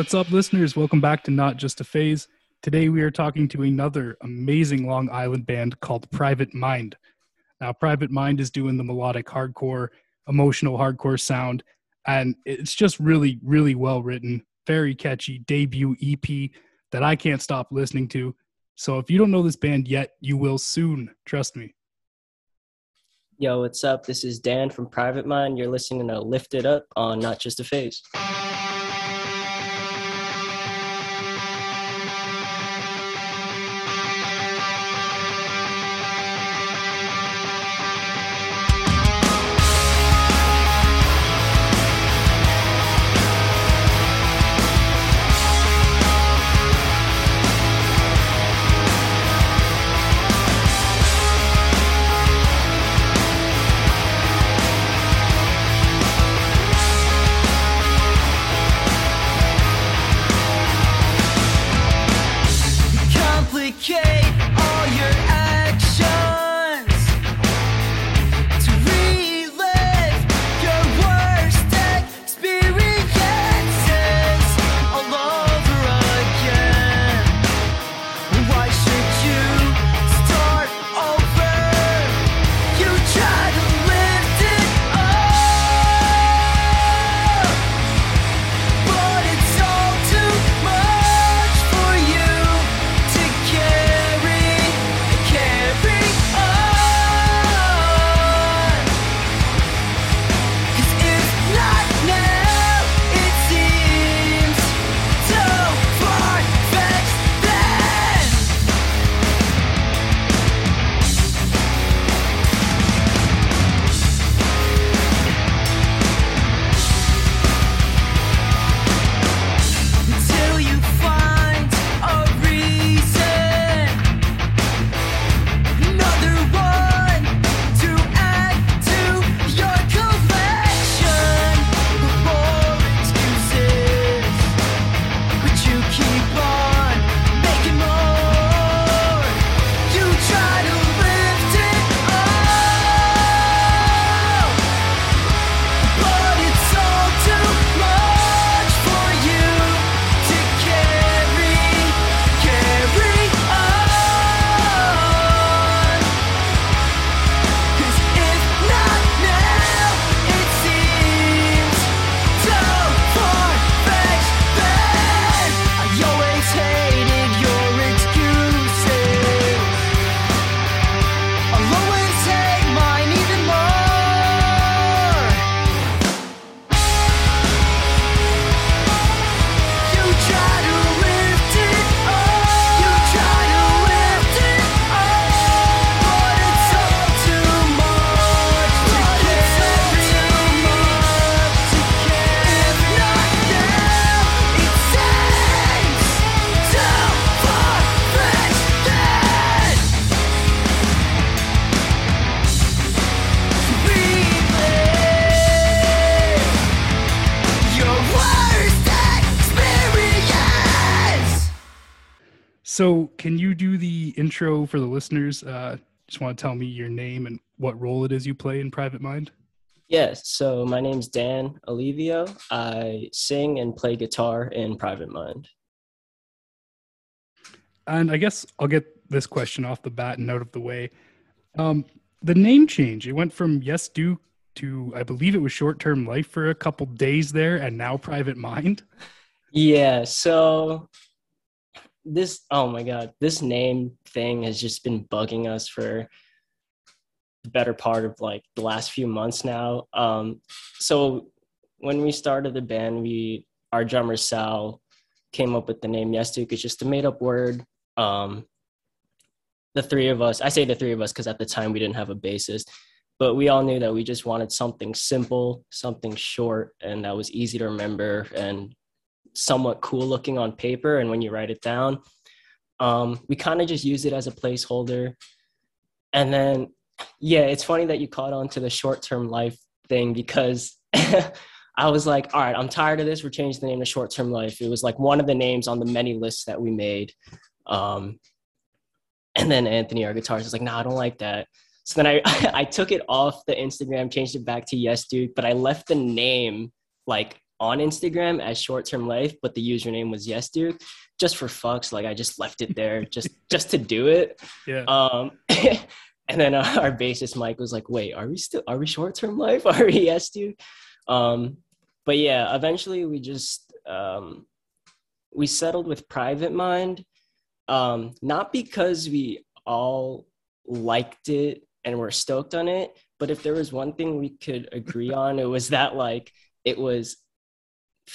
what's up, listeners? Welcome back to Not Just a Phase. Today we are talking to another amazing Long Island band called Private Mind. Now, Private Mind is doing the melodic hardcore, emotional hardcore sound, and it's just really, really well written, very catchy debut EP that I can't stop listening to. So if you don't know this band yet, you will soon. Trust me. Yo, what's up? This is Dan from Private Mind. You're listening to Lift It Up on Not Just a Phase. So, can you do the intro for the listeners? Uh, just want to tell me your name and what role it is you play in Private Mind. Yes. So, my name's Dan Olivio. I sing and play guitar in Private Mind. And I guess I'll get this question off the bat and out of the way. Um, the name change, it went from Yes Duke to, I believe it was Short Term Life for a couple days there, and now Private Mind. Yeah. So, this oh my god this name thing has just been bugging us for the better part of like the last few months now um so when we started the band we our drummer sal came up with the name Yestuk. It's just a made up word. Um, the three of us, I say the three of us because at the time we didn't have a bassist, but we all knew that we just wanted something simple, something short, and that was easy to remember and somewhat cool looking on paper and when you write it down um, we kind of just use it as a placeholder. And then yeah it's funny that you caught on to the short-term life thing because i was like all right i'm tired of this. We're changing the name to short-term life. It was like one of the names on the many lists that we made um, and then anthony our guitarist was like no nah, i don't like that. So then I, I took it off the instagram changed it back to yes dude but i left the name like on Instagram as short term life, but the username was yes dude. Just for fucks, like I just left it there just just to do it. Yeah. Um, and then uh, our bassist Mike was like, "Wait, are we still are we short term life? Are we yes dude?" Um, but yeah, eventually we just um, we settled with Private Mind, um, not because we all liked it and were stoked on it, but if there was one thing we could agree on, it was that like it was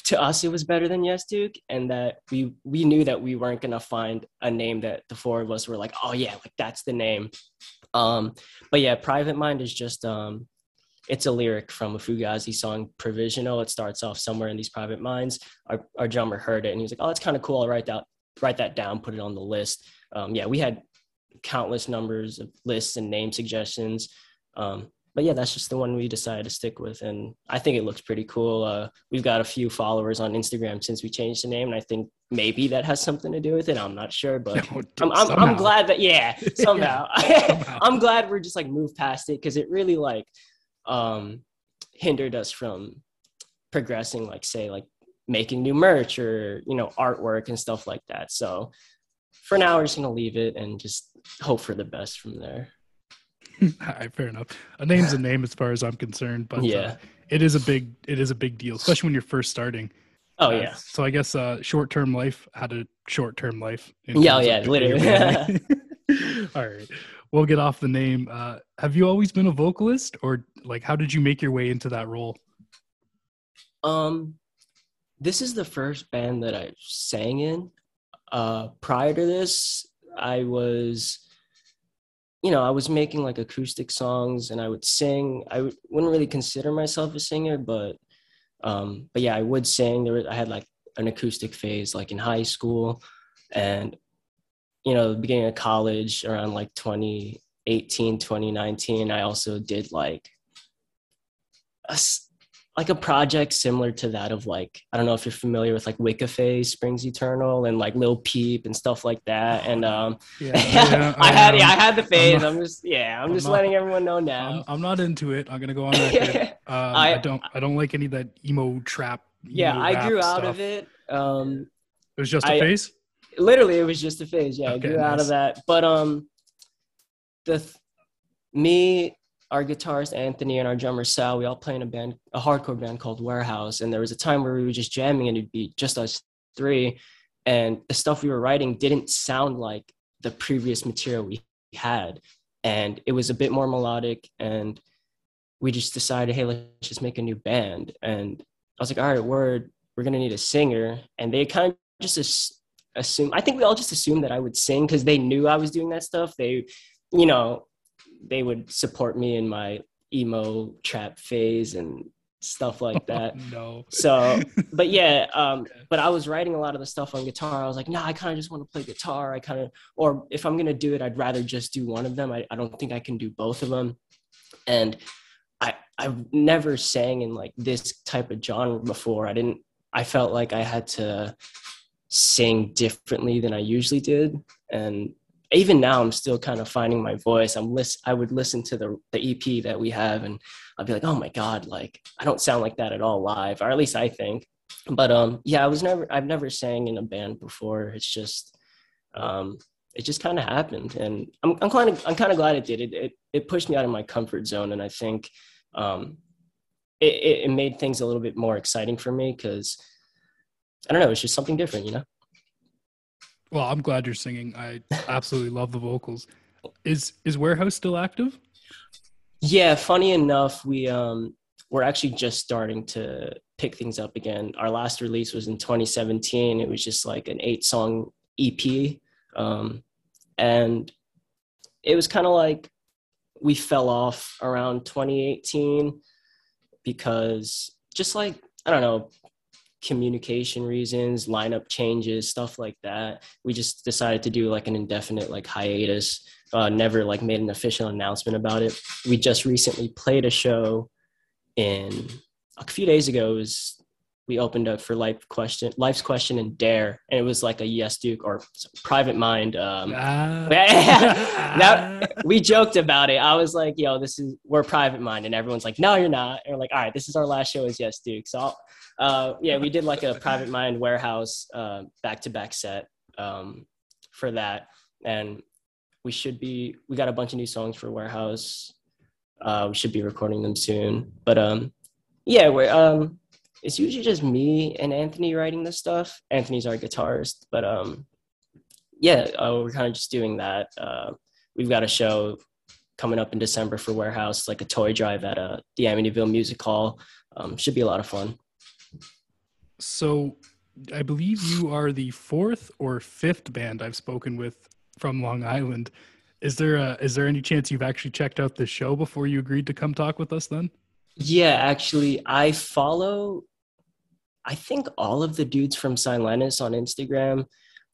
to us it was better than Yes Duke, and that we we knew that we weren't gonna find a name that the four of us were like, oh yeah, like that's the name. Um, but yeah, Private Mind is just um, it's a lyric from a Fugazi song, Provisional. It starts off somewhere in these private minds. Our, our drummer heard it and he was like, "Oh, that's kind of cool. I'll write that write that down, put it on the list." Um, yeah, we had countless numbers of lists and name suggestions. Um, but yeah, that's just the one we decided to stick with, and I think it looks pretty cool. Uh, we've got a few followers on Instagram since we changed the name, and I think maybe that has something to do with it. I'm not sure, but I'm, I'm, I'm, glad that yeah, somehow yeah, I'm glad we're just like moved past it because it really like um, hindered us from progressing, like say like making new merch or you know artwork and stuff like that. So for now, we're just gonna leave it and just hope for the best from there. All right, fair enough. A name's a name as far as I'm concerned, but yeah, uh, it is a big it is a big deal, especially when you're first starting. Oh uh, yeah. So I guess uh, short term life had a short term life. Yeah, oh, yeah, literally. All right, we'll get off the name. Uh, have you always been a vocalist, or like how did you make your way into that role? Um, this is the first band that I sang in. Uh, prior to this, I was you know, I was making like acoustic songs and I would sing. I w- wouldn't really consider myself a singer, but um, but yeah, I would sing. There, was, I had like an acoustic phase like in high school, and you know, the beginning of college around like 2018, 2019. I also did like a, like a project similar to that of like I don't know if you're familiar with like Wicca Phase, Springs Eternal, and like Lil Peep and stuff like that. And um, yeah, yeah I had yeah I had the phase. I'm, I'm just yeah I'm, I'm just not, letting everyone know now. I'm, I'm, not into it. I'm gonna go on record. um, I, I, don't I don't like any of that emo trap. Emo yeah, I grew out of it. Um, it was just a phase. Literally, it was just a phase. Yeah, okay, I grew nice. out of that. But um, the th- me our guitarist Anthony and our drummer Sal, we all play in a band, a hardcore band called Warehouse. And there was a time where we were just jamming and it'd be just us three. And the stuff we were writing didn't sound like the previous material we had. And it was a bit more melodic. And we just decided, hey, let's just make a new band. And I was like, all right, word, we're going to need a singer. And they kind of just assume, I think we all just assumed that I would sing because they knew I was doing that stuff. They, you know, they would support me in my emo trap phase and stuff like that. no. So, but yeah, um, but I was writing a lot of the stuff on guitar. I was like, no, nah, I kind of just want to play guitar. I kind of, or if I'm gonna do it, I'd rather just do one of them. I, I don't think I can do both of them. And I I've never sang in like this type of genre before. I didn't. I felt like I had to sing differently than I usually did, and even now i'm still kind of finding my voice. I'm list i would listen to the the ep that we have and i'd be like oh my god like i don't sound like that at all live or at least i think. But um yeah i was never i've never sang in a band before. It's just um it just kind of happened and i'm i'm kind of i'm kind of glad it did. It, it it pushed me out of my comfort zone and i think um it, it made things a little bit more exciting for me because i don't know it's just something different you know well, I'm glad you're singing. I absolutely love the vocals. Is is Warehouse still active? Yeah, funny enough, we um we're actually just starting to pick things up again. Our last release was in 2017. It was just like an eight song EP. Um, and it was kind of like we fell off around 2018 because just like, I don't know, communication reasons, lineup changes, stuff like that. We just decided to do like an indefinite like hiatus. Uh, never like made an official announcement about it. We just recently played a show in a few days ago. It was we opened up for life question, life's question and dare, and it was like a yes Duke or private mind. Um, Ah. that, we joked about it. I was like, "Yo, this is we're private mind," and everyone's like, "No, you're not." And we're like, "All right, this is our last show as yes Duke." So, uh, yeah, we did like a private mind warehouse back to back set um, for that, and we should be we got a bunch of new songs for warehouse. Uh, we should be recording them soon, but um, yeah, we're um, it's usually just me and Anthony writing this stuff. Anthony's our guitarist, but um, yeah, uh, we're kind of just doing that. Uh, we've got a show coming up in December for Warehouse, like a toy drive at uh, the Amityville Music Hall. Um, should be a lot of fun. So, I believe you are the fourth or fifth band I've spoken with from Long Island. Is there a, is there any chance you've actually checked out the show before you agreed to come talk with us? Then, Yeah, actually, I follow. I think all of the dudes from Silenus on Instagram.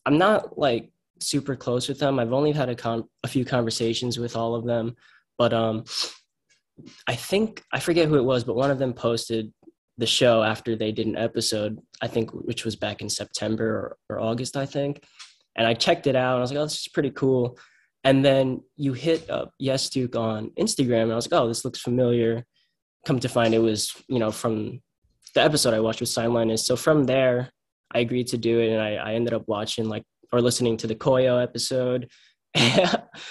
I'm not like super close with them. I've only had a con- a few conversations with all of them, but um, I think I forget who it was, but one of them posted the show after they did an episode. I think which was back in September or, or August, I think. And I checked it out, and I was like, "Oh, this is pretty cool." And then you hit up Yes Duke on Instagram, and I was like, "Oh, this looks familiar." Come to find, it was you know from the episode I watched with Silenus. So from there, I agreed to do it, and I, I ended up watching like or listening to the Koyo episode.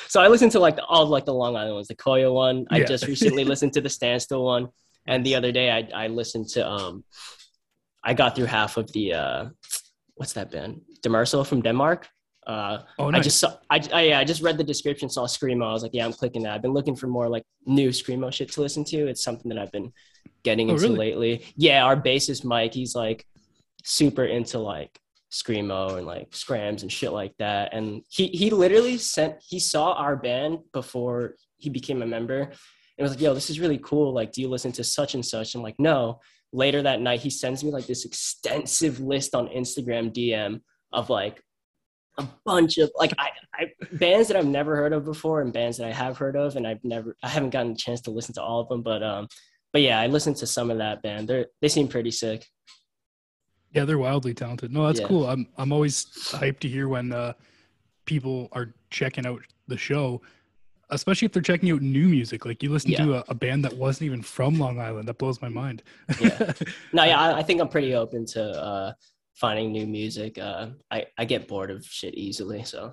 so I listened to like the, all like the Long Island ones, the Koyo one. I just recently listened to the Standstill one, and the other day I I listened to um, I got through half of the uh, what's that band, Demersal from Denmark. Uh, oh, I just saw, I, I, yeah, I just read the description, saw screamo. I was like, yeah, I'm clicking that. I've been looking for more like new screamo shit to listen to. It's something that I've been getting Oh, into really? lately. Yeah, our bassist Mike, he's like super into like screamo and like scrams and shit like that. And he he literally sent he saw our band before he became a member and was like, yo, this is really cool. Like, do you listen to such and such? I'm like, no. Later that night, he sends me like this extensive list on Instagram DM of like a bunch of like I, I bands that I've never heard of before and bands that I have heard of and I've never I haven't gotten a chance to listen to all of them but um but yeah I listened to some of that band they they seem pretty sick Yeah, they're wildly talented. No, that's Yeah. cool. I'm I'm always hyped to hear when uh, people are checking out the show, especially if they're checking out new music. Like you listen to a, a band that wasn't even from Long Island. That blows my mind. Yeah. no yeah I, I think I'm pretty open to uh finding new music uh I I get bored of shit easily so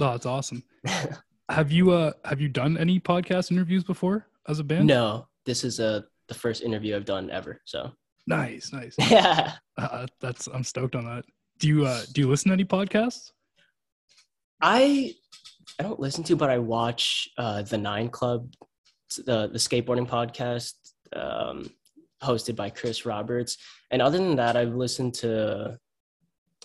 oh, that's awesome. Have you uh have you done any podcast interviews before as a band? no this is uh the first interview I've done ever so Nice, nice. yeah Uh, that's I'm stoked on that. Do you uh do you listen to any podcasts? I I don't listen to, but I watch uh, the Nine Club, the the skateboarding podcast um, hosted by Chris Roberts. And other than that, I've listened to.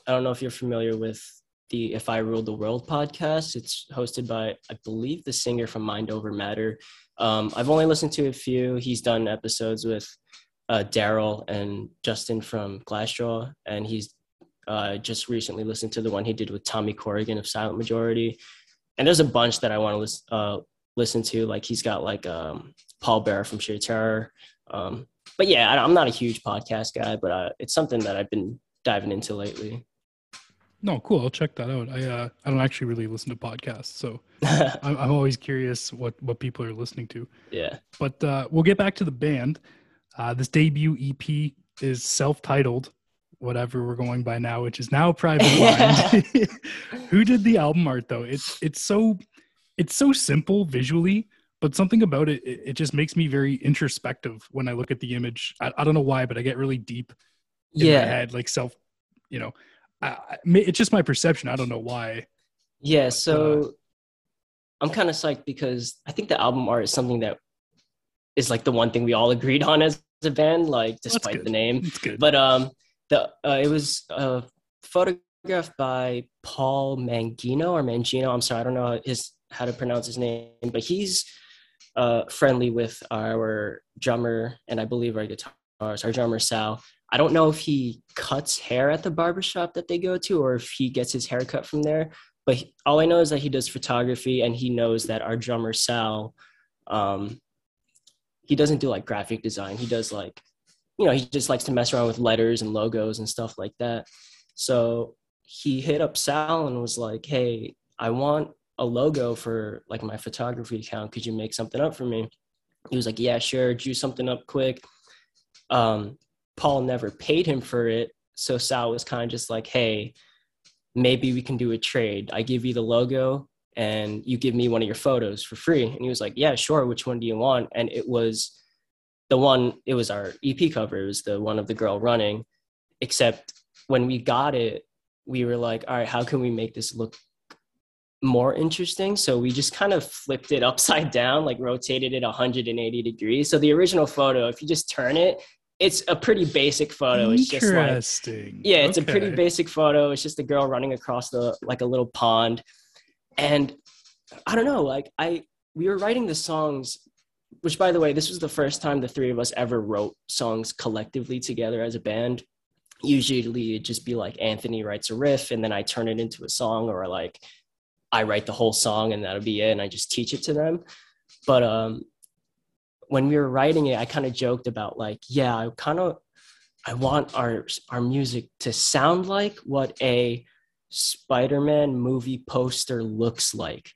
I don't know if you're familiar with the If I Ruled the World podcast. It's hosted by I believe the singer from Mind Over Matter. Um, I've only listened to a few. He's done episodes with uh, Daryl and Justin from Glassjaw, and he's uh, just recently listened to the one he did with Tommy Corrigan of Silent Majority, and there's a bunch that I want to listen uh, listen to. Like he's got like um, Paul Bearer from Sheer Terror. Um, but yeah, I, I'm not a huge podcast guy, but uh, it's something that I've been diving into lately. No, cool. I'll check that out. I uh I don't actually really listen to podcasts, so I'm, I'm always curious what what people are listening to. yeah, But uh, we'll get back to the band. Uh, this debut EP is self-titled, whatever we're going by now, which is now Private Mind. Who did the album art though? It's it's so it's so simple visually, but something about it, it, it just makes me very introspective when I look at the image. I, I don't know why, but I get really deep in my yeah, head, like self, you know. I, it's just my perception. I don't know why. yeah. uh, So I'm kind of psyched because I think the album art is something that is like the one thing we all agreed on as a band, like despite the name. It's good. But um, the uh, it was uh, photographed by Paul Mangino or Mangino. I'm sorry, I don't know his how to pronounce his name, but he's uh, friendly with our drummer and I believe our guitarist, our drummer Sal. I don't know if he cuts hair at the barbershop that they go to or if he gets his hair cut from there. But he- all I know is that he does photography and he knows that our drummer Sal, um, he doesn't do like graphic design. He does like you know, he just likes to mess around with letters and logos and stuff like that. So he hit up Sal and was like, "Hey, I want a logo for like my photography account. Could you make something up for me?" He was like, "Yeah, sure. Do something up quick." Um, Paul never paid him for it, so Sal was kind of just like, "Hey, maybe we can do a trade. I give you the logo, and you give me one of your photos for free." And he was like, "Yeah, sure. Which one do you want?" And it was the one. It was our EP cover. It was the one of the girl running, except when we got it, we were like, all right, how can we make this look more interesting? So we just kind of flipped it upside down, like rotated it 180 degrees. So the original photo, if you just turn it, it's a pretty basic photo. It's just like yeah, it's okay. a pretty basic photo. It's just a girl running across the like a little pond, and I don't know. Like I, we were writing the songs, which by the way, this was the first time the three of us ever wrote songs collectively together as a band usually it'd just be like Anthony writes a riff and then I turn it into a song or like I write the whole song and that'll be it and I just teach it to them. But um when we were writing it, I kind of joked about like, yeah, I kind of I want our our music to sound like what a Spider-Man movie poster looks like.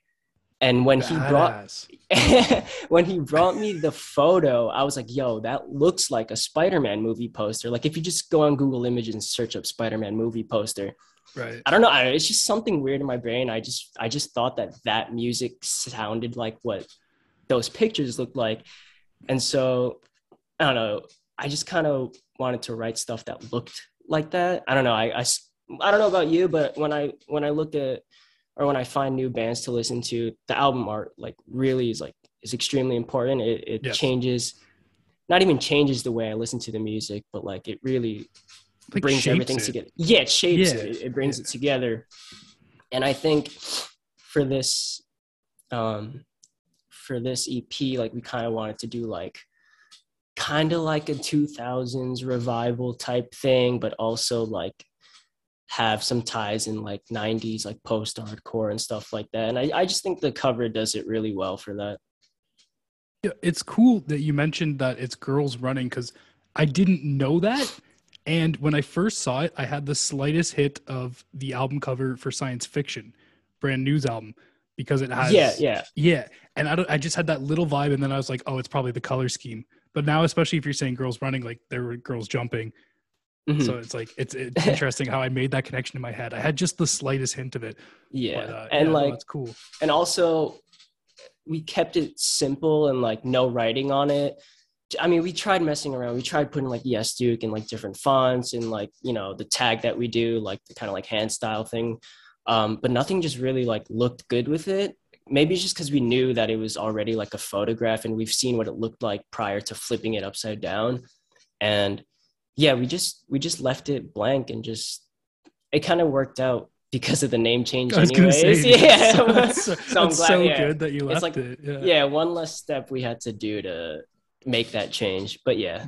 And when Badass. he brought when he brought me the photo, I was like, "Yo, that looks like a Spider-Man movie poster." Like if you just go on Google Images and search up Spider-Man movie poster, right? I don't know. It's just something weird in my brain. I just I just thought that that music sounded like what those pictures looked like, and so I don't know. I just kind of wanted to write stuff that looked like that. I don't know. I, I I don't know about you, but when I when I look at or when I find new bands to listen to, the album art like really is like is extremely important. It it yes. changes, not even changes the way I listen to the music, but like it really like brings everything it. together. Yeah, it shapes yeah. it. It brings yeah. it together. And I think for this, um, for this EP, like we kind of wanted to do like kind of like a 2000s revival type thing, but also like have some ties in like 90s like post hardcore and stuff like that. And I, I just think the cover does it really well for that. Yeah it's cool that you mentioned that it's girls running because i didn't know that. And when i first saw it i had the slightest hit of the album cover for science fiction brand new's album because it has yeah yeah. Yeah and i don't i just had that little vibe and then i was like oh it's probably the color scheme but now especially if you're saying girls running like there were girls jumping Mm-hmm. So it's like it's, it's interesting how I made that connection in my head. I had just the slightest hint of it. Yeah, but, uh, and yeah, like no, it's cool. And also, we kept it simple and like no writing on it. I mean, we tried messing around. We tried putting like Yes Duke and like different fonts and like you know the tag that we do, like the kind of like hand style thing. Um, but nothing just really like looked good with it. Maybe it's just because we knew that it was already like a photograph and we've seen what it looked like prior to flipping it upside down. And yeah, we just we just left it blank and just it kind of worked out because of the name change. Anyways. Say, yeah, so, that's, so, glad, so yeah. good that you left like, it. Yeah. yeah, one less step we had to do to make that change, but yeah.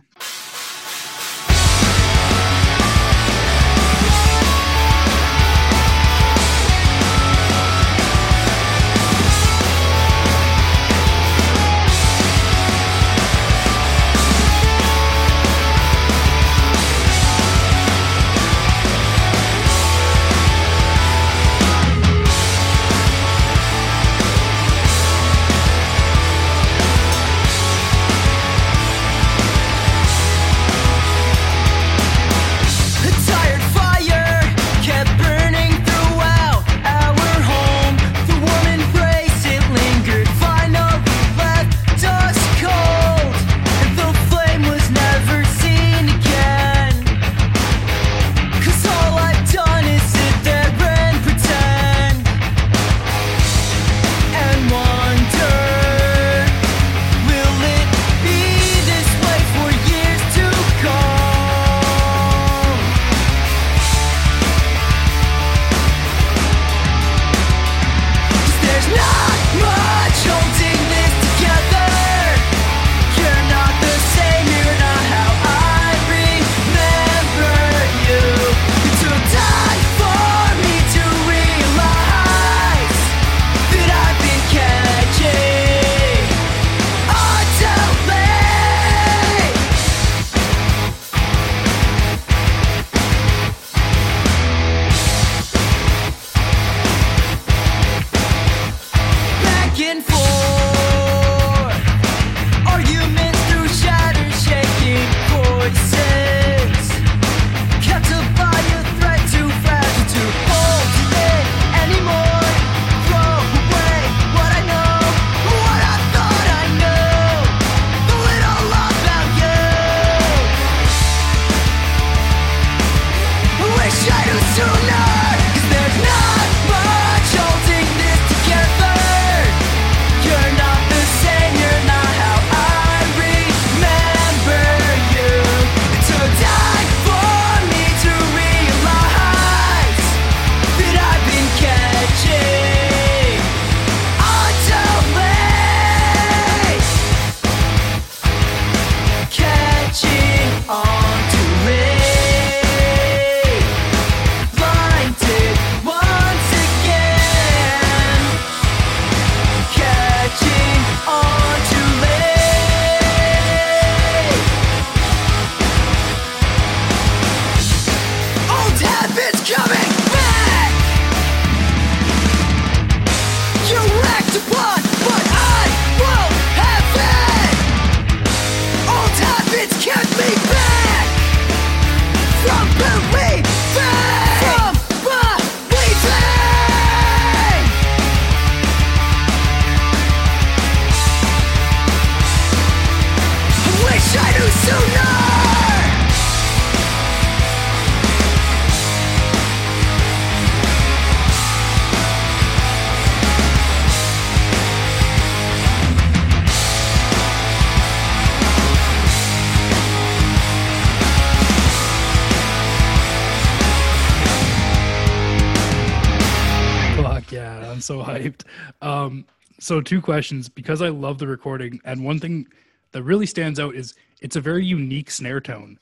Hyped. Um, so two questions because I love the recording, and one thing that really stands out is it's a very unique snare tone.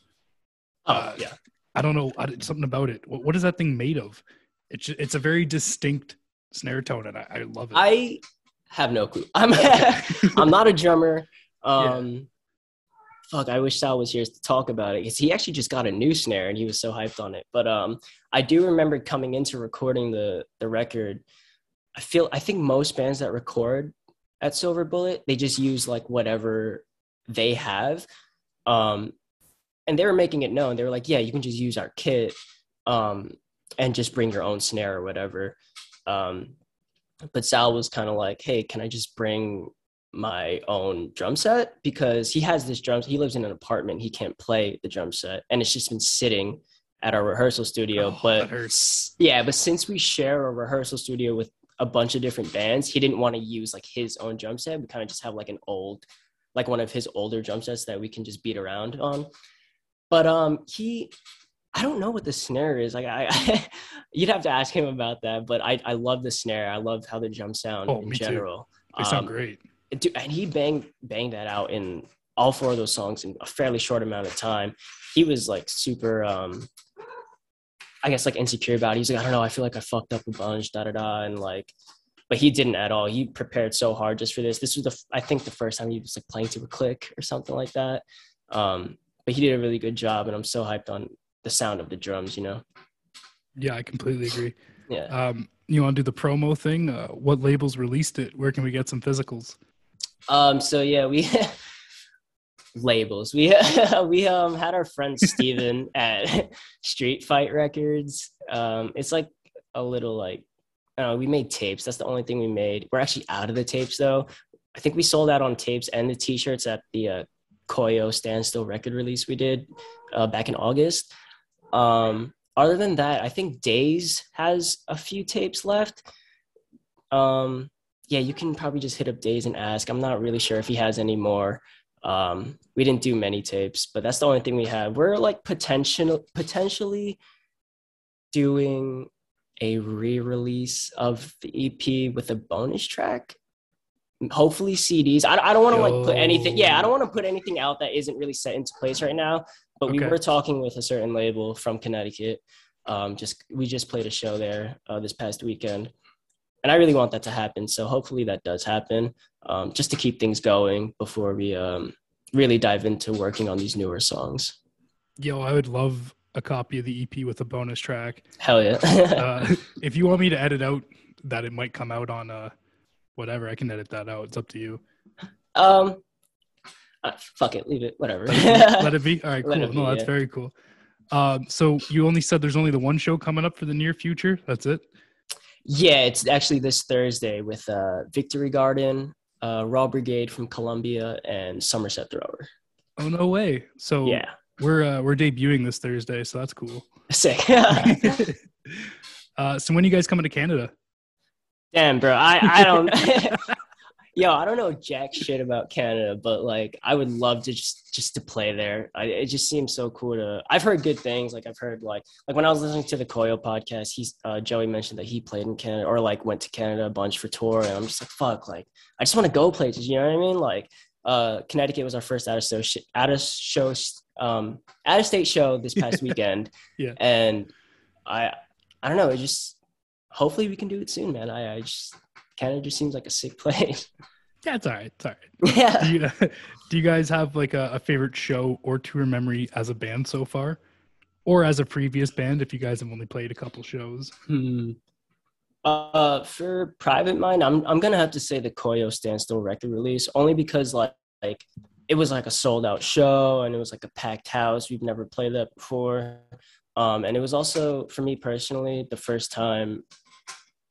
Oh Uh, yeah. I don't know I, something about it. What, what is that thing made of? It's it's a very distinct snare tone, and I, I love it. I have no clue. I'm I'm not a drummer. Um fuck, I wish Sal was here to talk about it because he actually just got a new snare and he was so hyped on it. But um I do remember coming into recording the the record. I feel I think most bands that record at Silver Bullet, they just use like whatever they have. Um and they were making it known. They were like, yeah, you can just use our kit um and just bring your own snare or whatever. Um but Sal was kind of like, "Hey, can I just bring my own drum set because he has this drum he lives in an apartment, he can't play the drum set and it's just been sitting at our rehearsal studio, Oh, but yeah, but since we share a rehearsal studio with a bunch of different bands, he didn't want to use like his own drum set. We kind of just have like an old like one of his older drum sets that we can just beat around on. But um he I don't know what the snare is. Like I, I you'd have to ask him about that. But I, I love the snare. I love how the drums sound Oh, in me too. general. They sound Um, great. Dude, and he banged banged that out in all four of those songs in a fairly short amount of time. He was like super, um, I guess like insecure about it. He's like, I don't know, I feel like I fucked up a bunch, da da da, and like, but he didn't at all. He prepared so hard just for this. This was the, I think, the first time he was like playing to a click or something like that. Um, but he did a really good job, and I'm so hyped on the sound of the drums. You know, Yeah, I completely agree. yeah. Um, you want to do the promo thing? Uh, what labels released it? Where can we get some physicals? Um. So yeah, we labels. We we um had our friend Steven at Street Fight Records. Um. It's like a little like, I. We made tapes. That's the only thing we made. We're actually out of the tapes though. I think we sold out on tapes and the T-shirts at the uh, Koyo Standstill record release we did uh, back in August. Um. Other than that, I think Days has a few tapes left. Um yeah, you can probably just hit up Days and ask. I'm not really sure if he has any more. Um, we didn't do many tapes, but that's the only thing we have. We're like potential potentially doing a re-release of the EP with a bonus track. Hopefully CDs. I, I don't want to like put anything. Yeah, I don't want to put anything out that isn't really set into place right now. But we were talking with a certain label from Connecticut. Um, just we just played a show there uh, this past weekend and I really want that to happen. So hopefully that does happen, um, just to keep things going before we um, really dive into working on these newer songs. Yo, I would love a copy of the EP with a bonus track. Hell yeah! Uh, if you want me to edit out that it might come out on uh, whatever, I can edit that out. It's up to you. um, uh, fuck it, leave it, whatever. Let it be. All right, cool. be, no, that's yeah. very cool. Um, so you only said there's only the one show coming up for the near future. That's it. Yeah, it's actually this Thursday with uh, Victory Garden, uh, Raw Brigade from Columbia, and Somerset Thrower. Oh no way. So Yeah, we're uh, we're debuting this Thursday, so that's cool. sick. uh, so when are you guys coming to Canada? Damn, bro. I, I don't. Yo, I don't know jack shit about Canada, but like, I would love to just just to play there. I, it just seems so cool to. I've heard good things. Like I've heard like like when I was listening to the Koyo podcast, he's uh, Joey mentioned that he played in Canada or like went to Canada a bunch for tour, and I'm just like, fuck, like I just want to go places. You know what I mean? Like, uh, Connecticut was our first out of show out of show um out of state show this past weekend. Yeah. and I I don't know. It just hopefully we can do it soon, man. I, I just Canada just seems like a sick place. Yeah, it's all right. It's all right. yeah. Do you, do you guys have like a, a favorite show or tour memory as a band so far, or as a previous band if you guys have only played a couple shows? Hmm. Uh, for Private Mind, I'm I'm gonna have to say the Koyo Standstill record release only because like like it was like a sold out show and it was like a packed house. We've never played that before. Um, and it was also for me personally the first time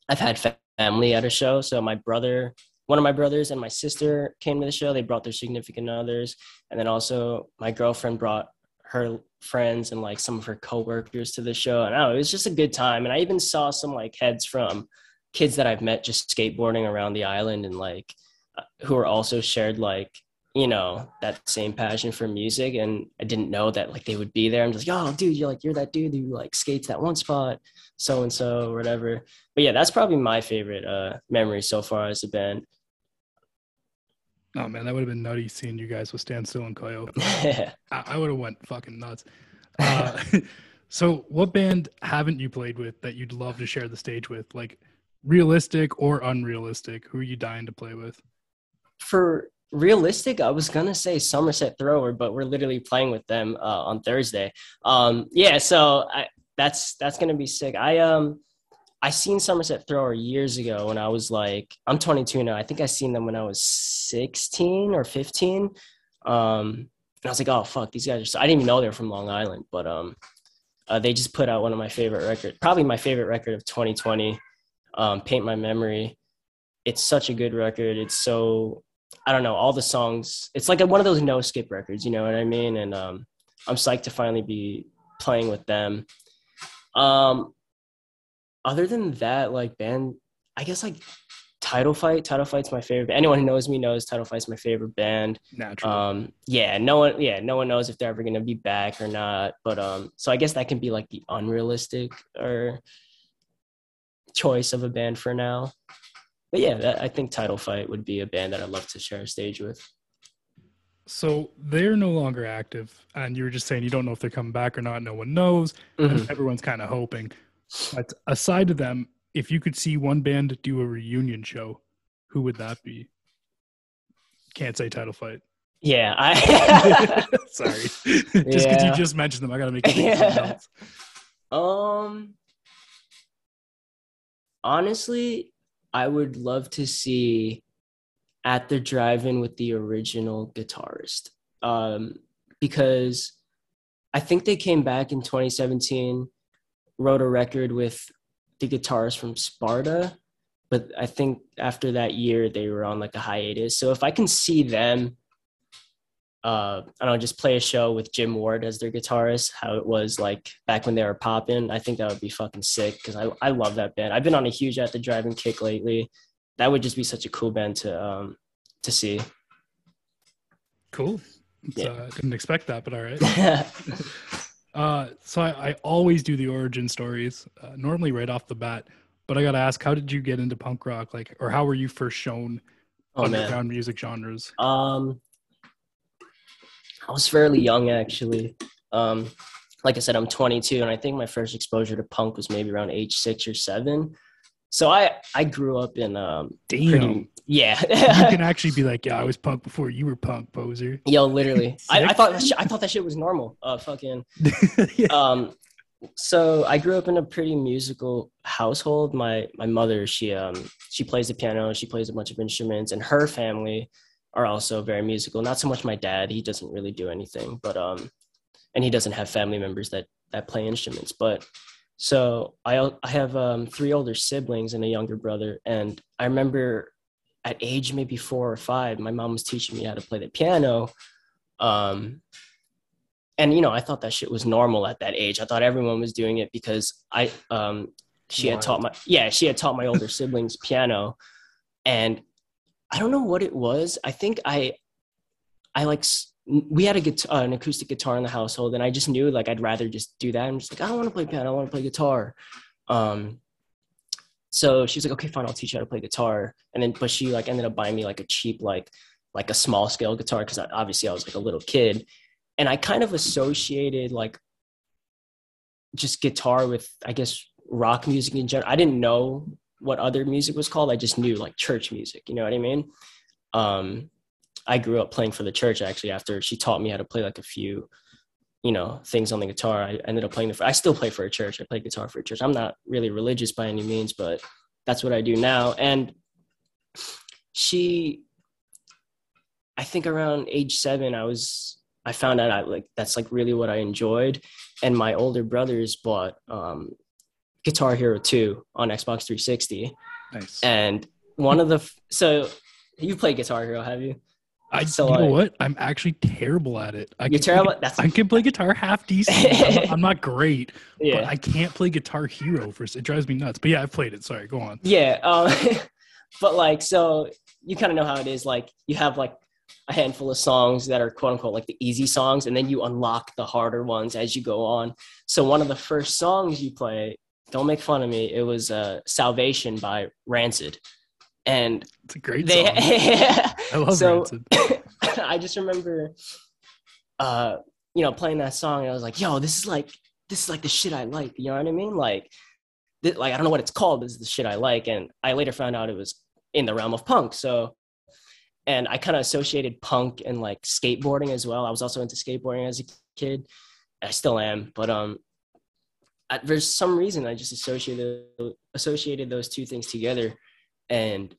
I've had family at a show. So my brother, one of my brothers, and my sister came to the show. They brought their significant others, and then also my girlfriend brought her friends and like some of her coworkers to the show. And oh, it was just a good time. And I even saw some like heads from kids that I've met just skateboarding around the island and like uh, who are also shared like you know that same passion for music and i didn't know that like they would be there. I'm just like oh dude you're like you're that dude who like skates that one spot so and so or whatever. But yeah that's probably my favorite uh memory so far as a band oh man that would have been nutty seeing you guys with standstill and Koyo. I, I would have went fucking nuts. Uh, so what band haven't you played with that you'd love to share the stage with? Like realistic or unrealistic who are you dying to play with? For realistic i was gonna say somerset thrower but we're literally playing with them uh, on thursday. Um yeah so I, that's that's gonna be sick. I um i seen somerset thrower years ago when i was like i'm 22 now. I think i seen them when i was 16 or 15 um and i was like oh fuck these guys are so i didn't even know they were from long island but um uh, they just put out one of my favorite records probably my favorite record of 2020 um paint my memory. It's such a good record. It's so I don't know, all the songs. It's like one of those no skip records, you know what I mean? And um, I'm psyched to finally be playing with them. Um, other than that, like band, I guess like Title Fight. Title Fight's my favorite. Anyone who knows me knows Title Fight's my favorite band. naturally Um, yeah, no one, yeah, no one knows if they're ever gonna be back or not. But um, so I guess that can be like the unrealistic or choice of a band for now. But yeah, that, I think Title Fight would be a band that I'd love to share a stage with. so they're no longer active and you were just saying you don't know if they're coming back or not no one knows Mhm. and everyone's kind of hoping but aside of them if you could see one band do a reunion show who would that be can't say title fight Yeah, I. sorry just because Yeah. you just mentioned them i gotta make you think of something Yeah. Um, honestly, I would love to see at the drive-in with the original guitarist. Um, because I think they came back in 2017, wrote a record with the guitarist from Sparta, but I think after that year they were on like a hiatus. So if I can see them uh, I don't know, just play a show with Jim Ward as their guitarist, how it was like back when they were popping. I think that would be fucking sick because I, I love that band. I've been on a huge at the drive-in kick lately. That would just be such a cool band to um to see. cool Yeah. uh, didn't expect that but all right uh so I, I always do the origin stories uh, normally right off the bat but i gotta ask how did you get into punk rock like or how were you first shown oh man. underground music genres Um, I was fairly young actually. Um, like I said, I'm 22, and I think my first exposure to punk was maybe around age six or seven. So I I grew up in um damn pretty yeah. you can actually be like, yeah, I was punk before you were punk, poser. Yo, literally, I, I thought shit, I thought that shit was normal. Uh, fucking yeah. um so i grew up in a pretty musical household my my mother she um she plays the piano she plays a bunch of instruments and her family are also very musical. Not so much my dad he doesn't really do anything but um and he doesn't have family members that that play instruments but so i i have um three older siblings and a younger brother and i remember at age maybe 4 or 5 my mom was teaching me how to play the piano um and you know i thought that shit was normal at that age. I thought everyone was doing it because i um she had taught my yeah she had taught my older siblings piano and i don't know what it was. I think i i like we had a guitar, uh, an acoustic guitar in the household and i just knew like i'd rather just do that i'm just like i don't want to play piano i want to play guitar. Um so she's like okay fine i'll teach you how to play guitar. And then but she like ended up buying me like a cheap like like a small scale guitar because obviously i was like a little kid. And I kind of associated like just guitar with I guess rock music in general. I didn't know what other music was called. I just knew like church music. You know what I mean? Um, I grew up playing for the church actually. After she taught me how to play like a few, you know, things on the guitar, I ended up playing the. I still play for a church. I play guitar for a church. I'm not really religious by any means, but that's what I do now. And she I think around age seven, I was I found out I like that's like really what I enjoyed, and my older brothers bought um, Guitar Hero 2 on Xbox 360, Nice. and one of the f- so you play Guitar Hero, have you? I so, you know like- what? I'm actually terrible at it. I You're can play terrible. That's I can play guitar half decent. I'm, not, I'm not great, but yeah, I can't play Guitar Hero for it drives me nuts. But yeah, I've played it. Sorry, go on. yeah. Um, but like, so you kind of know how it is. Like, you have like a handful of songs that are quote unquote like the easy songs, and then you unlock the harder ones as you go on. So one of the first songs you play, don't make fun of me. It was uh, "Salvation" by Rancid, and It's a great they. song. I love so- Rancid. I just remember, uh, you know, playing that song, and I was like, "Yo, this is like, this is like the shit I like." You know what I mean? Like, thi- like I don't know what it's called. This is the shit I like, and I later found out it was in the realm of punk. So, and I kind of associated punk and like skateboarding as well. I was also into skateboarding as a kid. I still am, but um, I, there's some reason I just associated associated those two things together, and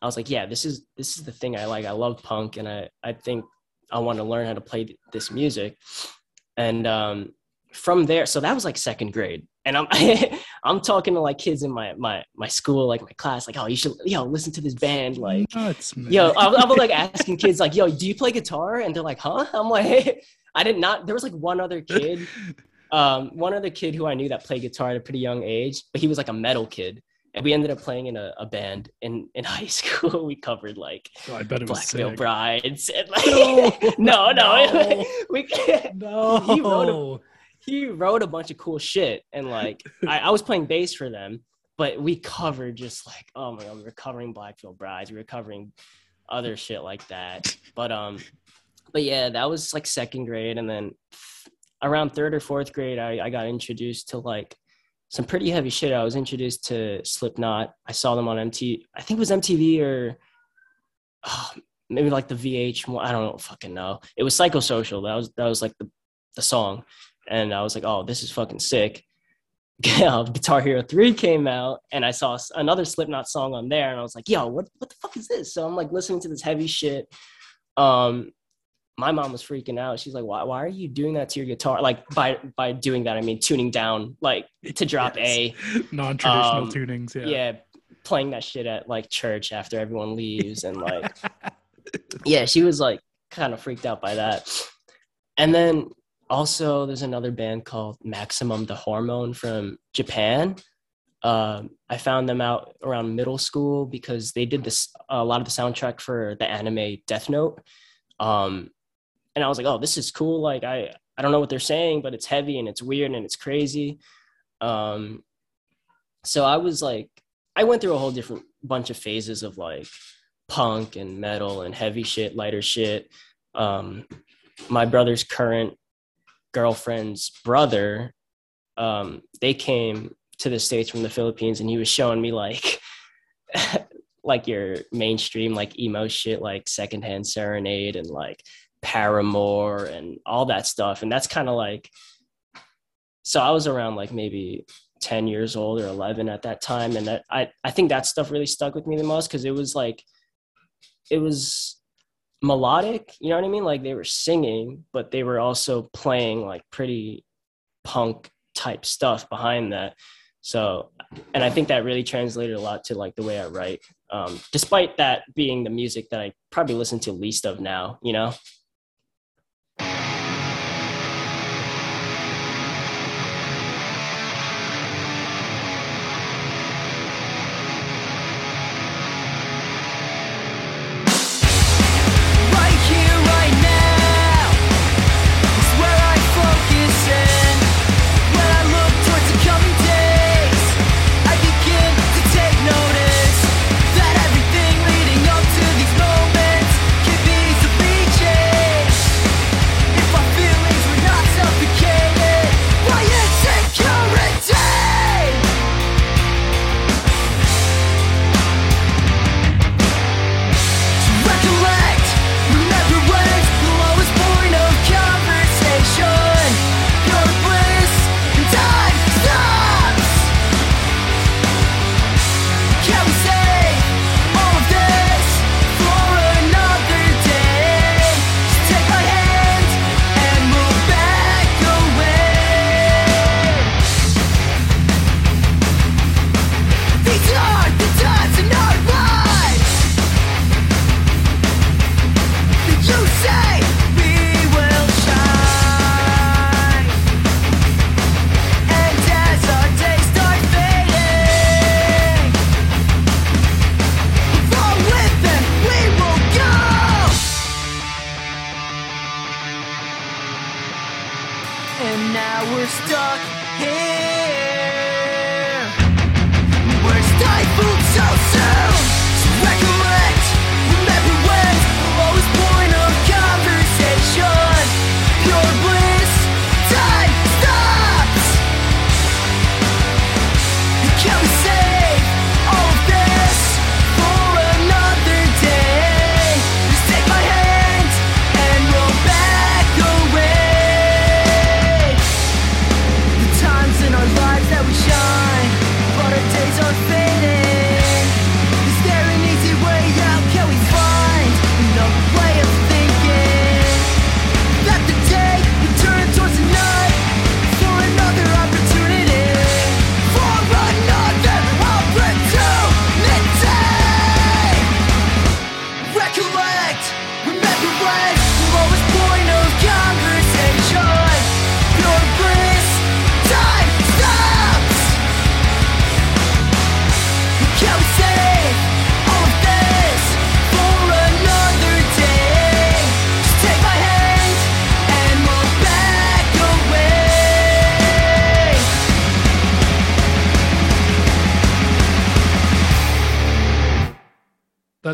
I was like, yeah, this is this is the thing I like. I love punk, and I I think I want to learn how to play this music. And um, from there, so that was like second grade, and I'm I'm talking to like kids in my my my school, like my class, like, oh, you should yo listen to this band, like. Nuts. Yo, I, I was like asking kids, like, "Yo, do you play guitar?" And they're like, "Huh?" I'm like, "I did not." There was like one other kid, um, one other kid who I knew that played guitar at a pretty young age, but he was like a metal kid, and we ended up playing in a, a band in in high school. We covered like Oh, I bet it was Black Brides, and No, like, no, no, no. we No. He wrote he wrote a bunch of cool shit and like I, I was playing bass for them but we covered just like oh my god we were covering Black Veil Brides we were covering other shit like that but um but yeah that was like second grade and then around third or fourth grade i, I got introduced to like some pretty heavy shit i was introduced to slipknot i saw them on mt i think it was mtv or oh, maybe like the vh i don't fucking know it was psychosocial that was that was like the the song and I was like, "Oh, this is fucking sick." Guitar Hero 3 came out and I saw another Slipknot song on there and I was like, "Yo, what what the fuck is this?" So I'm like listening to this heavy shit. Um my mom was freaking out. She's like, "Why why are you doing that to your guitar?" Like by by doing that I mean tuning down like to drop Yes. A. Non-traditional Um, tunings. Yeah. Yeah. playing that shit at like church after everyone leaves and like yeah, she was like kind of freaked out by that. And then also there's another band called Maximum the Hormone from Japan. Um, I found them out around middle school because they did this a lot of the soundtrack for the anime Death Note. Um, and I was like, oh, this is cool. Like I I don't know what they're saying, but it's heavy and it's weird and it's crazy. Um, so I was like, I went through a whole different bunch of phases of like punk and metal and heavy shit, lighter shit. Um, my brother's current girlfriend's brother, um, they came to the states from the Philippines, and he was showing me like, like your mainstream like emo shit, like Secondhand Serenade and like Paramore and all that stuff, and that's kind of like. So I was around like maybe 10 years old or 11 at that time. And that, I, I think that stuff really stuck with me the most because it was like it was melodic you know what i mean? Like they were singing but they were also playing like pretty punk type stuff behind that. So and i think that really translated a lot to like the way i write um, despite that being the music that i probably listen to least of now you know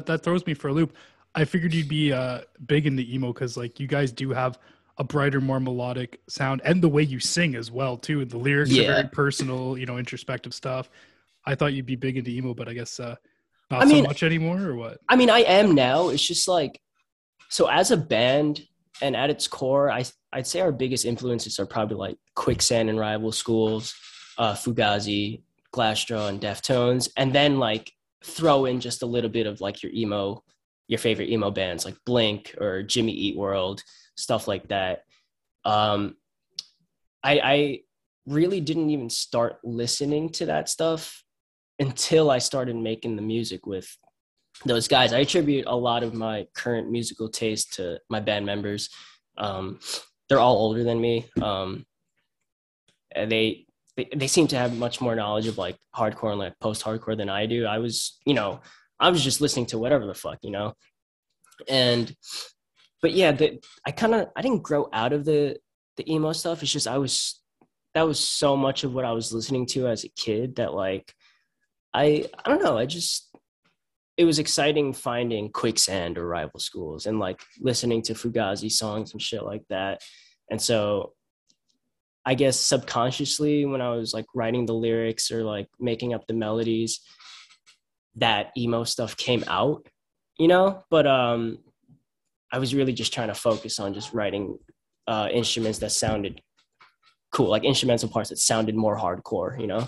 that that throws me for a loop. I figured you'd be uh, big into emo because like you guys do have a brighter, more melodic sound, and the way you sing as well too. The lyrics are very personal, you know, introspective stuff. I thought you'd be big into emo, but I guess uh, not I mean- so much anymore, or what? I mean, I am now. It's just like, so as a band and at its core, I I'd say our biggest influences are probably like Quicksand and Rival Schools, uh, Fugazi, Glassjaw, and Deftones, and then like throw in just a little bit of like your emo, your favorite emo bands like Blink or Jimmy Eat World, stuff like that. Um, I I really didn't even start listening to that stuff until I started making the music with those guys. I attribute a lot of my current musical taste to my band members. Um, they're all older than me. Um, and they, they they seem to have much more knowledge of like hardcore and like post hardcore than I do. I was, you know, I was just listening to whatever the fuck, you know. And but yeah, the, I kind of I didn't grow out of the the emo stuff. It's just I was that was so much of what I was listening to as a kid that like I I don't know. I just it was exciting finding quicksand or rival schools and like listening to Fugazi songs and shit like that. And so I guess subconsciously when I was like writing the lyrics or like making up the melodies, that emo stuff came out, you know? But um I was really just trying to focus on just writing uh instruments that sounded cool, like instrumental parts that sounded more hardcore, you know?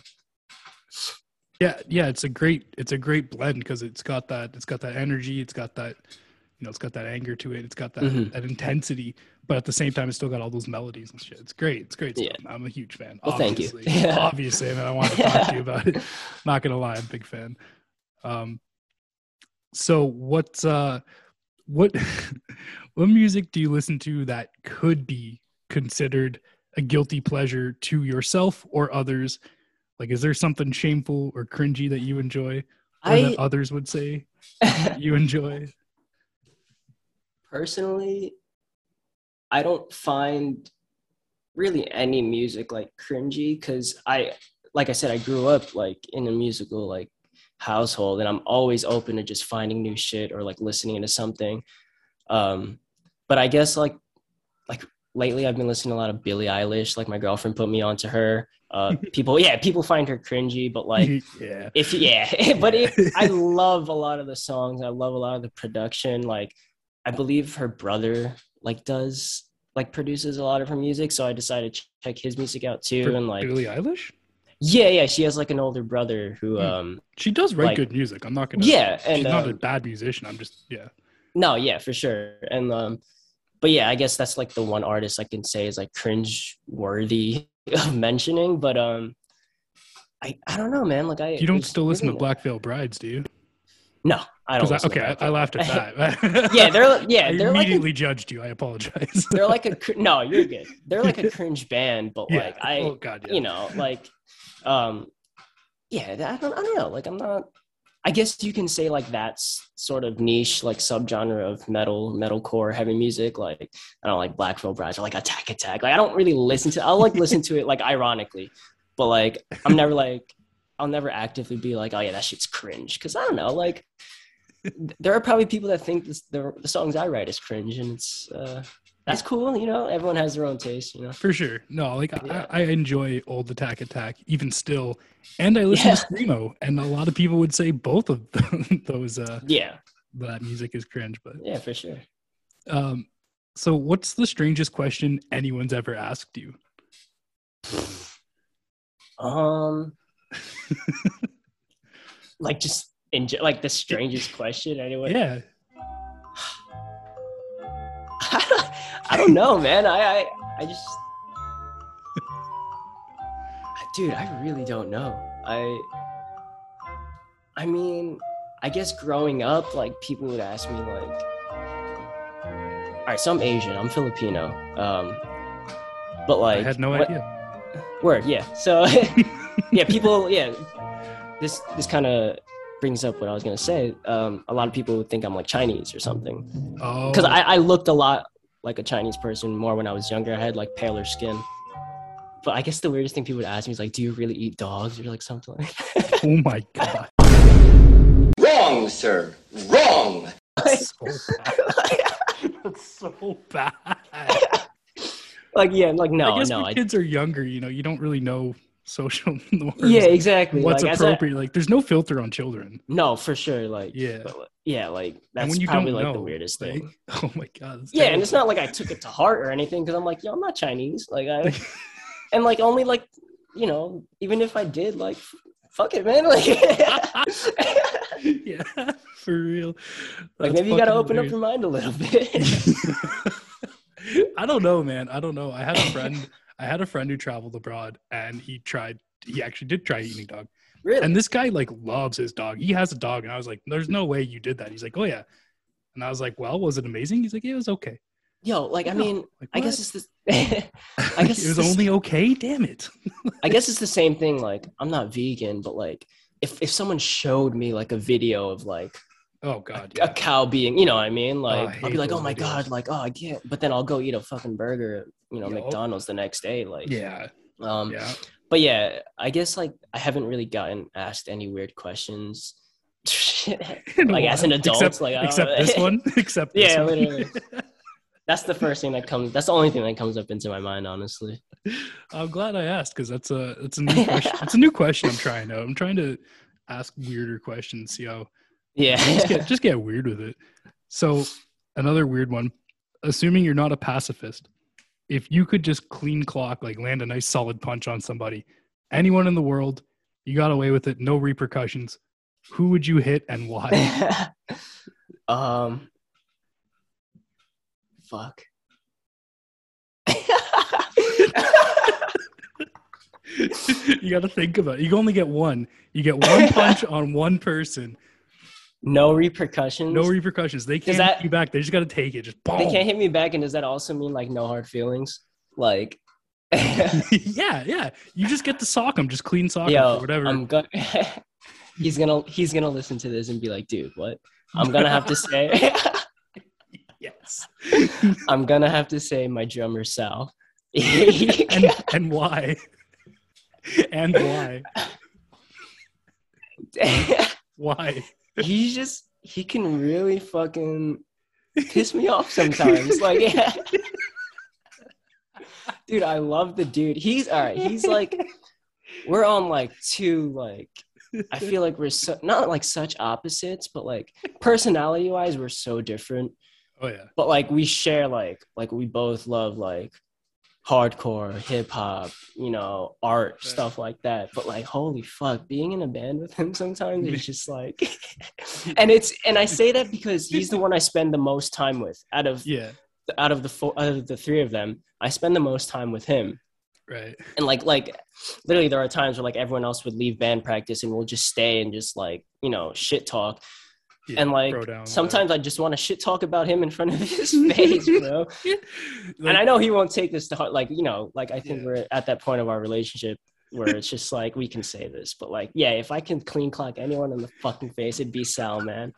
Yeah, yeah, it's a great it's a great blend because it's got that it's got that energy, it's got that you know, it's got that anger to it, it's got that Mhm. that intensity, but at the same time, it's still got all those melodies and shit. It's great. It's great stuff. I'm a huge fan. Well, thank you. obviously. Yeah. Obviously, and I want to talk to you about it. Not gonna lie, I'm a big fan. Um, so what's uh, what what music do you listen to that could be considered a guilty pleasure to yourself or others? Like, is there something shameful or cringy that you enjoy, or I that others would say you enjoy? personally i don't find really any music like cringy because i like i said i grew up like in a musical like household and i'm always open to just finding new shit or like listening to something. Um but i guess like like lately i've been listening to a lot of billie eilish. Like my girlfriend put me onto her. Uh people yeah people find her cringy but like yeah, if yeah but if i love a lot of the songs. I love a lot of the production. Like i believe her brother like does like produces a lot of her music so i decided to check his music out too For and like Billie Eilish. yeah yeah she has like an older brother who Hmm. um She does write Like- good music. I'm not gonna. yeah she's and not a um, bad musician. I'm just yeah. no yeah for sure and um but yeah i guess that's like the one artist i can say is like cringe worthy of mentioning but um I, I don't know, man. Like I, You don't still listen to Black Veil Brides, do you? No, I don't. 'Cause I- okay, I, I laughed at that. yeah, they're yeah, they're like a immediately judged you. I apologize. they're like a no you're good they're like a cringe band but yeah. like i oh god, yeah. you know like um yeah i don't i don't know like i'm not I guess you can say like that's sort of niche, like subgenre of metal, metalcore, heavy music. Like I don't like Black Veil Brides or like Attack Attack. Like I don't really listen to. I'll like listen to it like ironically, but like I'm never like I'll never actively be like, oh yeah, that shit's cringe. Because I don't know, like there are probably people that think this, the, the songs I write is cringe, and it's uh, that's cool. You know, everyone has their own taste. You know. For sure. No, like Yeah. I, I enjoy old Attack Attack even still, and I listen Yeah. to screamo, and a lot of people would say both of those uh, Yeah, that music is cringe. But yeah, for sure. um, so what's the strangest question anyone's ever asked you? Um, like just in like the strangest question. Anyway, Yeah, I don't know, man. I I, I just, dude, I really don't know. I, I mean, I guess growing up, like people would ask me, like, all right, so I'm Asian, I'm Filipino, um, but like, I had no what- idea. Word, yeah. So, yeah, people, yeah. This this kind of brings up what I was gonna say. Um, a lot of people would think I'm like Chinese or something Oh, because I, I looked a lot like a Chinese person more when I was younger. I had like paler skin. But I guess the weirdest thing people would ask me is like, "Do you really eat dogs?" or like something like that. oh my god, Wrong, sir. Wrong. That's so bad. That's so bad. like, yeah, like no, I guess no, when I, kids are younger, you know, you don't really know social norms. yeah, exactly. What's like, appropriate? like, there's no filter on children. no, for sure. Like, Yeah. but, yeah, like that's when you probably like know, the weirdest like, thing. Oh my god. that's Yeah, and it's not like I took it to heart or anything because I'm like, yo, I'm not Chinese. Like I, and like only like, you know, even if I did, like, fuck it, man. Like, yeah, for real. like maybe you gotta open up your mind a little bit. I don't know, man. I don't know. I had a friend. I had a friend who traveled abroad, and he tried. He actually did try eating dog. really? And this guy like loves his dog. He has a dog, and I was like, "There's no way you did that." He's like, "Oh yeah," and I was like, "Well, was it amazing?" He's like, "Yeah, it was okay." Yo, like I mean, Like, I guess it's the. I guess it was only okay. Damn it. I guess it's the same thing. Like I'm not vegan, but like if if someone showed me like a video of like Oh god. a Yeah. cow being, you know what I mean? I Like I'll be like, oh my videos. god, like oh I can't. But then I'll go eat a fucking burger, you know, Yup. McDonald's the next day. Like Yeah. Um, Yeah. but yeah, I guess like I haven't really gotten asked any weird questions. A like as an adult, except, like except this one. Except this Yeah, one. literally. That's the first thing that comes. That's the only thing that comes up into my mind, honestly. I'm glad I asked because that's a it's a new question. It's a new question I'm trying to I'm trying to ask weirder questions. See how Yeah. just get just get weird with it. So another weird one. Assuming you're not a pacifist, if you could just clean clock, like land a nice solid punch on somebody, anyone in the world, you got away with it, no repercussions. Who would you hit and why? um. Fuck. you got to think about it. You can only get one. You get one punch on one person. No repercussions. No repercussions. They can't that- hit you back. They just got to take it. Just boom. they can't hit me back, and does that also mean like no hard feelings? Like, yeah, yeah. You just get to sock him, just clean sock him yo, or whatever. I'm gonna. he's gonna he's gonna listen to this and be like, dude, what? I'm gonna have to say. yes. I'm gonna have to say my drummer Sal. and and why? and why? Why? He just he can really fucking piss me off sometimes. like yeah. Dude, I love the dude. He's all right. He's like we're on like two like I feel like we're so, not like such opposites, but like personality wise we're so different. Oh yeah. But like we share like like we both love like hardcore, hip hop, you know, art, stuff like that. But like holy fuck, being in a band with him sometimes is just like and it's and I say that because he's the one I spend the most time with out of Yeah. out of the four out of the three of them. I spend the most time with him. Right. And like like literally there are times where like everyone else would leave band practice and we'll just stay and just like, you know, shit talk. Yeah, and like down, sometimes I just want to shit talk about him in front of his face, bro. Like, and I know he won't take this to heart. Like, you know, like I think Yeah. we're at that point of our relationship where it's just like we can say this, but like, yeah, if I can clean clock anyone in the fucking face, it'd be Sal, man.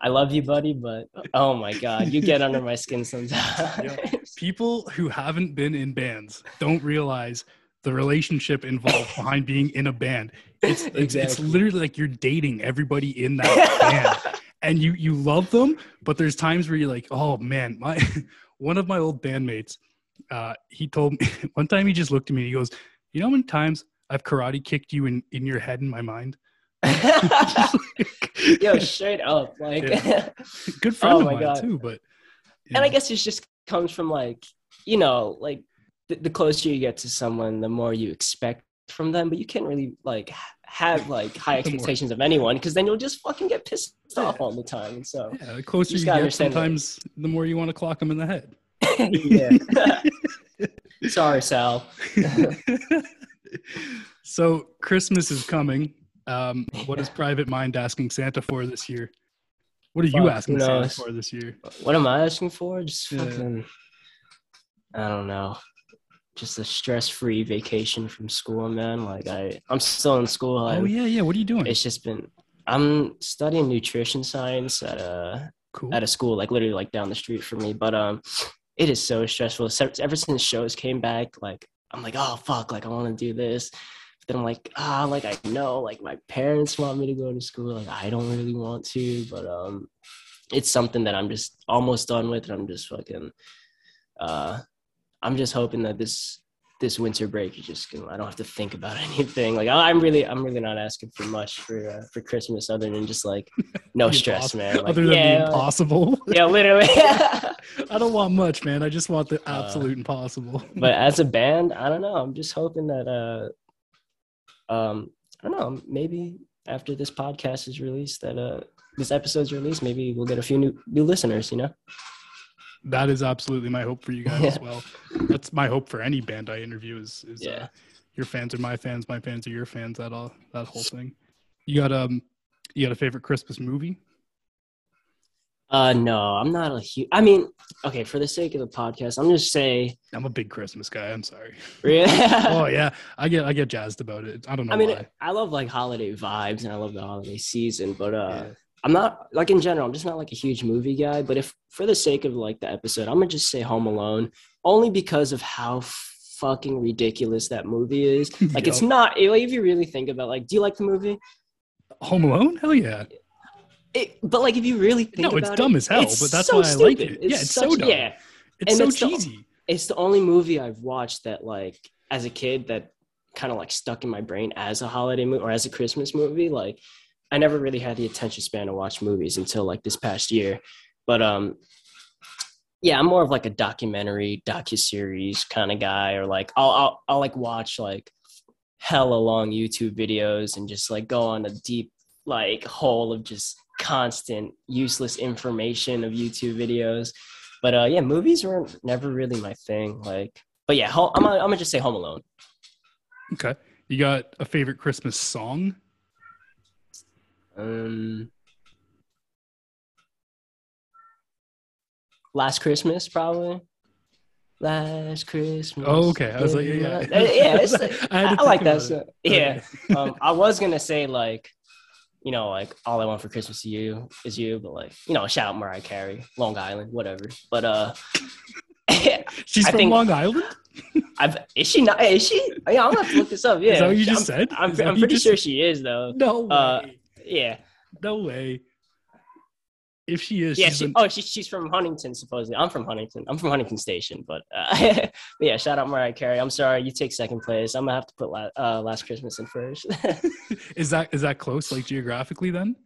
I love you, buddy, but oh my god, you get under my skin sometimes. People who haven't been in bands don't realize the relationship involved behind being in a band. It's it's, it's literally like you're dating everybody in that band. And you you love them, but there's times where you're like, oh man, my one of my old bandmates, uh, he told me one time he just looked at me and he goes, You know how many times I've karate kicked you in, in your head in my mind? Yo, straight up, like, Yeah. Good friend Oh of my mine God. too, but and I guess it just comes from like, you know, like the, the closer you get to someone, the more you expect from them, but you can't really like have like high expectations of anyone because then you'll just fucking get pissed off all the time. And so, yeah, the closer you gotta get, understand that. sometimes the more you want to clock them in the head. yeah. Sorry, Sal. so Christmas is coming. Um, what is Private Mind asking Santa for this year? What are you asking Santa for this year? What am I asking for? Just Yeah. fucking, I don't know. Just a stress-free vacation from school, man. Like I, I'm still in school. Oh and yeah, yeah. What are you doing? It's just been. I'm studying nutrition science at a cool. at a school like literally like down the street from me. But um, it is so stressful. Ever since shows came back, like I'm like, oh fuck, like I want to do this. But then I'm like, ah, like I know, like my parents want me to go to school. Like I don't really want to, but um, it's something that I'm just almost done with, and I'm just fucking. Uh, I'm just hoping that this this winter break is just gonna. I don't have to think about anything. Like I- I'm really, I'm really not asking for much for uh, for Christmas other than just like no stress, man. Like, Other than yeah, the impossible. yeah, literally. I don't want much, man. I just want the Uh, absolute impossible. but as a band, I don't know. I'm just hoping that uh um I don't know, maybe after this podcast is released that uh this episode's released, maybe we'll get a few new new listeners, you know? That is absolutely my hope for you guys as well. That's my hope for any band I interview is, is uh, your fans are my fans, my fans are your fans, that all that whole thing. You got um you got a favorite Christmas movie? Uh no, I'm not a huge I mean, okay, for the sake of the podcast, I'm just say I'm a big Christmas guy, I'm sorry. really oh yeah. I get I get jazzed about it. I don't know I mean, why. I love like holiday vibes and I love the holiday season, but uh Yeah. I'm not like in general, I'm just not like a huge movie guy. But if for the sake of like the episode, I'm gonna just say Home Alone, only because of how fucking ridiculous that movie is. Like it's not if you really think about like, do you like the movie? Home Alone? Hell yeah. It, but like if you really think No, about it's it, dumb as hell, but that's so why I like stupid. it. Yeah, it's so dumb. Yeah, It's And so it's the- cheesy. it's the only movie I've watched that like as a kid that kind of like stuck in my brain as a holiday movie or as a Christmas movie. Like I never really had the attention span to watch movies until like this past year. But um yeah, I'm more of like a documentary, docu-series kind of guy, or like I'll, I'll I'll like watch like hella long YouTube videos and just like go on a deep like hole of just constant useless information of YouTube videos. But uh, yeah, movies were never really my thing. Like, but yeah, I'm gonna, I'm gonna just say Home Alone. Okay. You got a favorite Christmas song? Um, Last Christmas, probably. Last Christmas. Oh, okay. I was like, yeah, yeah. yeah. It's, I I, like that. it. Yeah. Okay. um, I was gonna say like, you know, like all I want for Christmas is you is you, but like, you know, shout out Mariah Carey, Long Island, whatever. But uh, She's I from think- Long Island? I've is she not? Is she? Yeah, I'm gonna have to look this up. Yeah, that what you I'm- just said? I'm, I'm pretty just sure she is though. No way. Uh, Yeah, no way. If she is, yeah. she's She, an- oh, she, she's from Huntington, supposedly. I'm from Huntington. I'm from Huntington Station, but, uh, but yeah. Shout out Mariah Carey. I'm sorry, you take second place. I'm gonna have to put la- uh, Last Christmas in first. is that is that close, like geographically? Then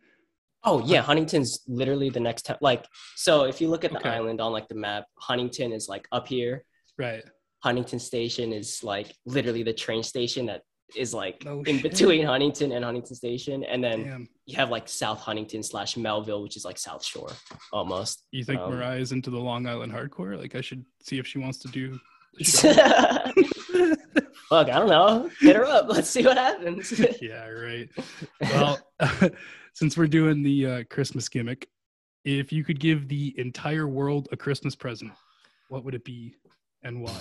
oh yeah, Huntington's literally the next town. Like, so if you look at the Okay. island on like the map, Huntington is like up here. right. Huntington Station is like literally the train station that is like No in shit. between Huntington and Huntington Station, and then Damn. you have like South Huntington slash Melville, which is like South Shore almost. You think Um, Mariah's into the Long Island hardcore? Like I should see if she wants to do. Look, I don't know. Hit her up. Let's see what happens. yeah, right. Well, since we're doing the uh, Christmas gimmick, if you could give the entire world a Christmas present, what would it be and why?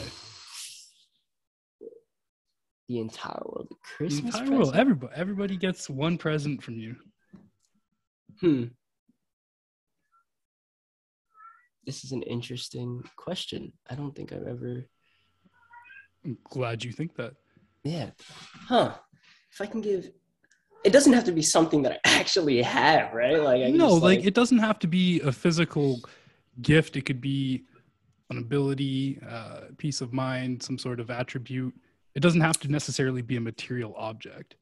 The entire world a The Christmas entire world, everybody, everybody gets one present from you. Hmm. This is an interesting question. I don't think I've ever. I'm glad you think that. Yeah. Huh. If I can give. It doesn't have to be something that I actually have, right? Like, I no, just, like, it doesn't have to be a physical gift. It could be an ability, uh, peace of mind, some sort of attribute. It doesn't have to necessarily be a material object.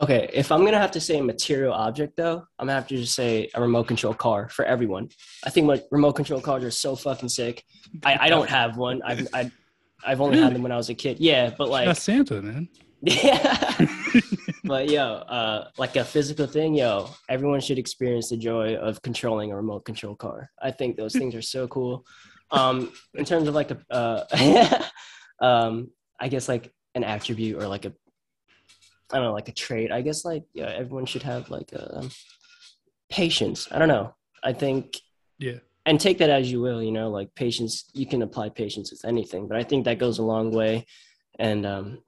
Okay, if I'm gonna have to say a material object though, I'm gonna have to just say a remote control car for everyone. I think like remote control cars are so fucking sick. I, I don't have one. I've I, I've only had them when I was a kid. Yeah, but like That's Santa, man. yeah. but yo, uh, like a physical thing, yo, everyone should experience the joy of controlling a remote control car. I think those things are so cool. Um, in terms of like a, uh, um, I guess like an attribute or like a, I don't know, like a trait. I guess like yeah, everyone should have like a patience. I don't know. I think Yeah. and take that as you will you know like patience you can apply patience with anything but i think that goes a long way and um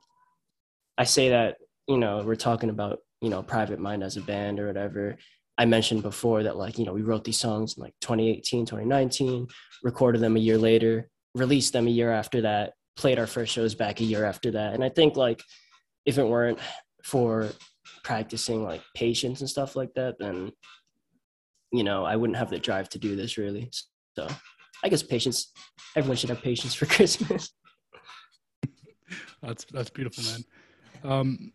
i say that you know we're talking about you know private mind as a band or whatever i mentioned before that like you know we wrote these songs in like 2018 2019 recorded them a year later released them a year after that played our first shows back a year after that and i think like if it weren't for practicing like patience and stuff like that then you know, I wouldn't have the drive to do this really. So I guess patience. Everyone should have patience for Christmas. That's that's beautiful, man. Um,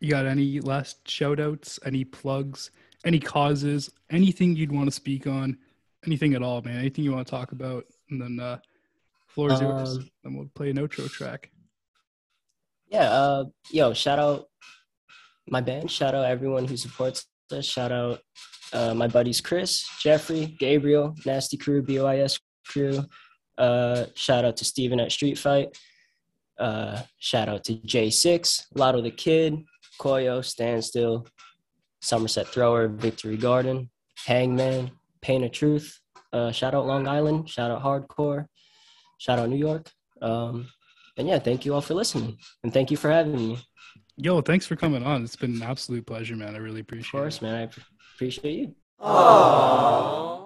you got any last shout outs, any plugs, any causes, anything you'd want to speak on, anything at all, man? Anything you want to talk about? And then uh floor is yours. Um, Then we'll play an outro track. Yeah. Uh, yo, shout out my band. Shout out everyone who supports us. Shout out uh, my buddies Chris, Jeffrey, Gabriel, Nasty Crew, BOIS Crew. Uh, shout out to Steven at Street Fight. Uh, shout out to J6, Lotto the Kid, Koyo, Standstill, Somerset Thrower, Victory Garden, Hangman, Pain of Truth. Uh, shout out Long Island. Shout out Hardcore. Shout out New York. Um, and yeah, thank you all for listening. And thank you for having me. Yo, thanks for coming on. It's been an absolute pleasure, man. I really appreciate course, it. man. I appreciate you. I'll